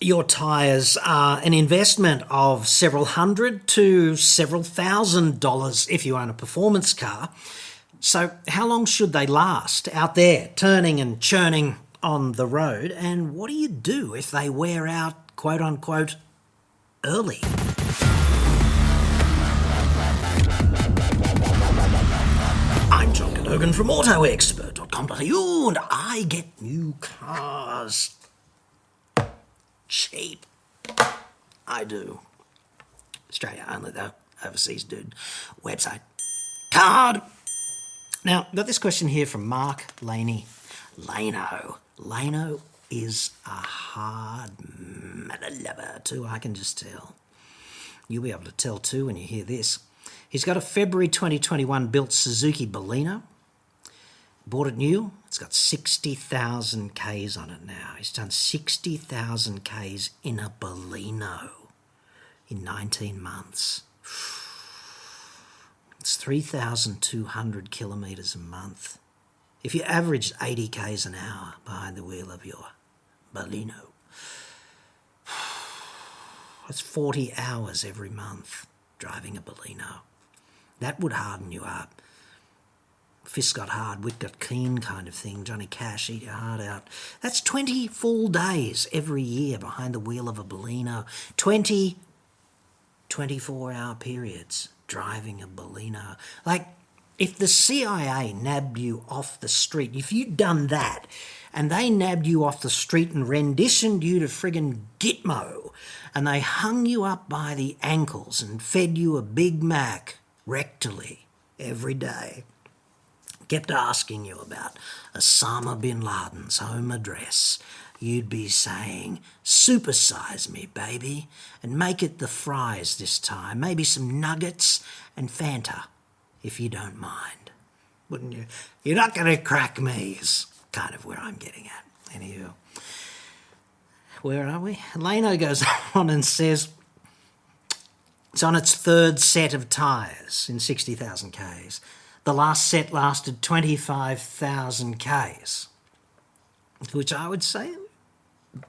Your tyres are an investment of several hundred to several thousand dollars if you own a performance car. So, how long should they last out there, turning and churning on the road? And what do you do if they wear out, quote unquote, early? I'm John Cadogan from AutoExpert.com.au and I get new cars cheap. I do. Australia only though, overseas dude. Website. Card. Now, got this question here from Mark Laney. Lano. Lano is a hard lover too, I can just tell. You'll be able to tell too when you hear this. He's got a February 2021 built Suzuki Baleno. Bought it new. It's got 60,000 Ks on it now. He's done 60,000 Ks in a Bolino in 19 months. It's 3,200 kilometres a month. If you averaged 80 Ks an hour behind the wheel of your Bolino, it's 40 hours every month driving a Bolino. That would harden you up. Fist got hard, wit got keen kind of thing. Johnny Cash, eat your heart out. That's 20 full days every year behind the wheel of a Baleno. 20 24 hour periods driving a Baleno. Like, if the CIA nabbed you off the street, if you'd done that, and they nabbed you off the street and renditioned you to friggin' Gitmo, and they hung you up by the ankles and fed you a Big Mac rectally every day. Kept asking you about Osama bin Laden's home address. You'd be saying, supersize me, baby, and make it the fries this time. Maybe some nuggets and Fanta, if you don't mind. Wouldn't you? You're not going to crack me, is kind of where I'm getting at. Anywho, where are we? Leno goes on and says, it's on its third set of tyres in 60,000 Ks. The last set lasted 25,000 Ks, which I would say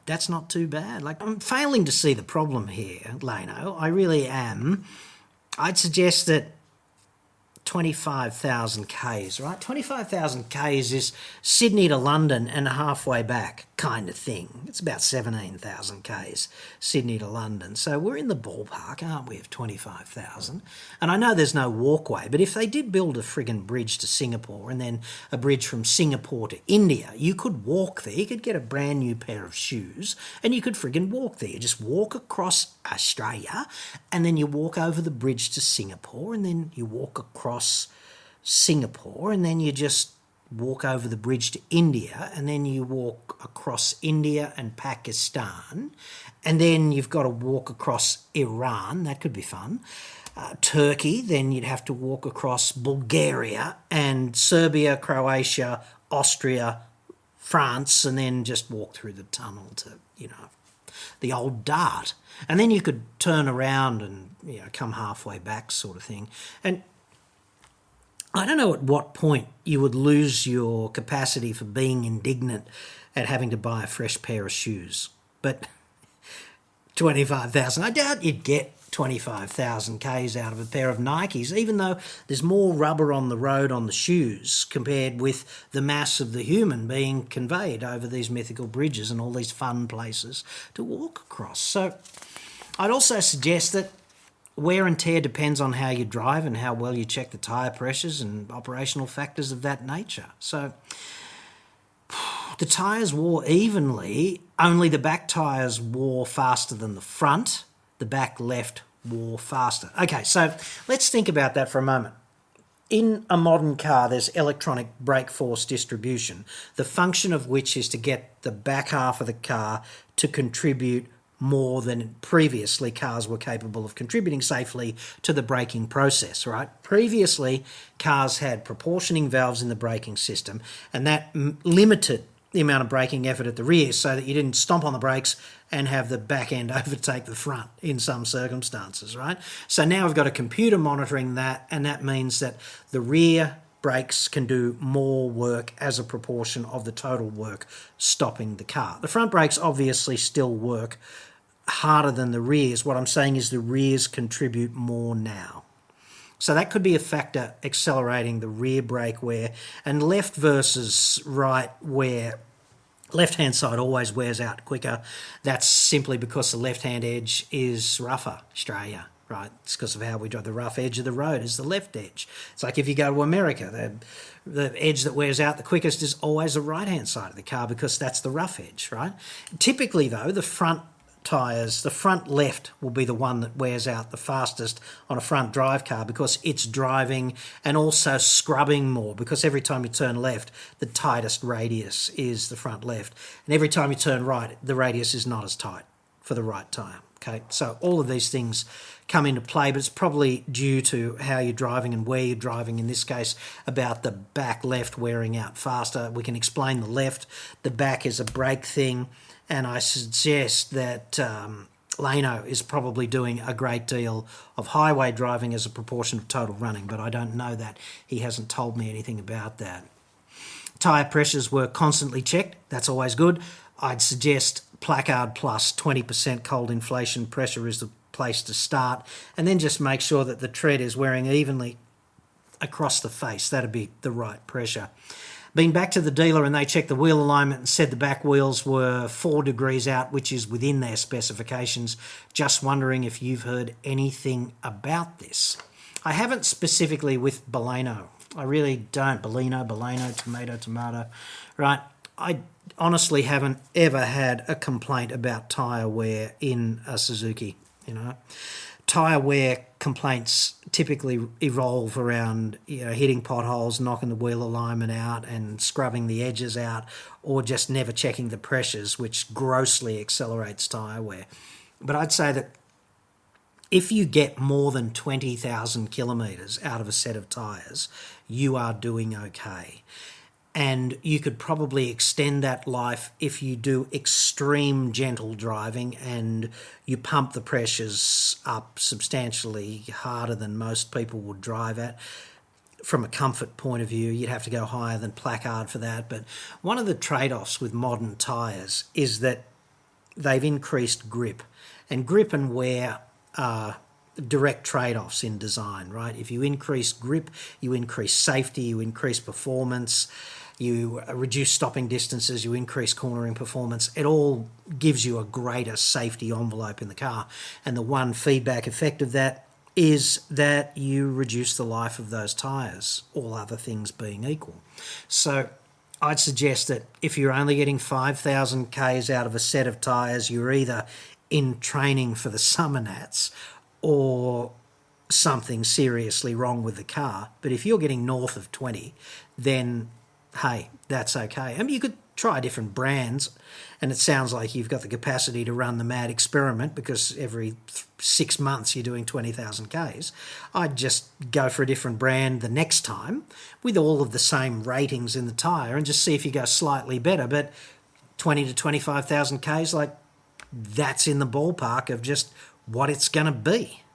that's not too bad. Like, I'm failing to see the problem here, Leno. I really am. I'd suggest that 25,000 Ks, right? 25,000 Ks is Sydney to London and halfway back kind of thing. It's about 17,000 Ks, Sydney to London. So we're in the ballpark, aren't we, of 25,000? And I know there's no walkway, but if they did build a friggin' bridge to Singapore and then a bridge from Singapore to India, you could walk there. You could get a brand new pair of shoes and you could friggin' walk there. You just walk across Australia and then you walk over the bridge to Singapore and then you walk across across Singapore and then you just walk over the bridge to India and then you walk across India and Pakistan and then you've got to walk across Iran. That could be fun. Uh, Turkey, then you'd have to walk across Bulgaria and Serbia, Croatia, Austria, France, and then just walk through the tunnel to, you know, the old dart. And then you could turn around and, you know, come halfway back, sort of thing. And I don't know at what point you would lose your capacity for being indignant at having to buy a fresh pair of shoes. But 25,000, I doubt you'd get 25,000 Ks out of a pair of Nikes, even though there's more rubber on the road on the shoes compared with the mass of the human being conveyed over these mythical bridges and all these fun places to walk across. So I'd also suggest that wear and tear depends on how you drive and how well you check the tyre pressures and operational factors of that nature. So the tyres wore evenly, only the back tyres wore faster than the front. The back left wore faster. Okay, so let's think about that for a moment. In a modern car, there's electronic brake force distribution, the function of which is to get the back half of the car to contribute more than previously cars were capable of contributing safely to the braking process, right? Previously, cars had proportioning valves in the braking system, and that m- limited the amount of braking effort at the rear so that you didn't stomp on the brakes and have the back end overtake the front in some circumstances, right? So now we've got a computer monitoring that, and that means that the rear brakes can do more work as a proportion of the total work stopping the car. The front brakes obviously still work harder than the rears. What I'm saying is the rears contribute more now. So that could be a factor accelerating the rear brake wear and left versus right wear. Left hand side always wears out quicker. That's simply because the left hand edge is rougher, Australia right? It's because of how we drive. The rough edge of the road is the left edge. It's like if you go to America, the, the edge that wears out the quickest is always the right hand side of the car because that's the rough edge, right? Typically, though, the front tyres, the front left will be the one that wears out the fastest on a front drive car because it's driving and also scrubbing more because every time you turn left, the tightest radius is the front left. And every time you turn right, the radius is not as tight for the right tyre. Okay, so all of these things come into play, but it's probably due to how you're driving and where you're driving. In this case, about the back left wearing out faster. We can explain the left. The back is a brake thing, and I suggest that. Um, Lano is probably doing a great deal of highway driving as a proportion of total running, but I don't know that. He hasn't told me anything about that. Tyre pressures were constantly checked. That's always good. I'd suggest Placard Plus 20% cold inflation pressure is the place to start, and then just make sure that the tread is wearing evenly across the face. That'd be the right pressure. Been back to the dealer and they checked the wheel alignment and said the back wheels were four degrees out, which is within their specifications. Just wondering if you've heard anything about this. I haven't specifically with Baleno. I really don't. Baleno, Baleno, tomato, tomato. Right. I honestly haven't ever had a complaint about tyre wear in a Suzuki. You know, tyre wear complaints typically evolve around you know hitting potholes, knocking the wheel alignment out, and scrubbing the edges out, or just never checking the pressures, which grossly accelerates tyre wear. But I'd say that if you get more than 20,000 kilometres out of a set of tyres, you are doing okay and you could probably extend that life if you do extreme gentle driving and you pump the pressures up substantially harder than most people would drive at. From a comfort point of view, you'd have to go higher than placard for that. But one of the trade offs with modern tyres is that they've increased grip, and grip and wear are direct trade offs in design, right? If you increase grip, you increase safety, you increase performance you reduce stopping distances, you increase cornering performance. It all gives you a greater safety envelope in the car. And the one feedback effect of that is that you reduce the life of those tyres, all other things being equal. So I'd suggest that if you're only getting 5,000 Ks out of a set of tyres, you're either in training for the Summernats or something seriously wrong with the car. But if you're getting north of 20, then hey, that's okay. I mean, you could try different brands, and it sounds like you've got the capacity to run the mad experiment because every six months you're doing 20,000 Ks. I'd just go for a different brand the next time with all of the same ratings in the tyre and just see if you go slightly better. But 20 to 25,000 Ks, like that's in the ballpark of just what it's going to be.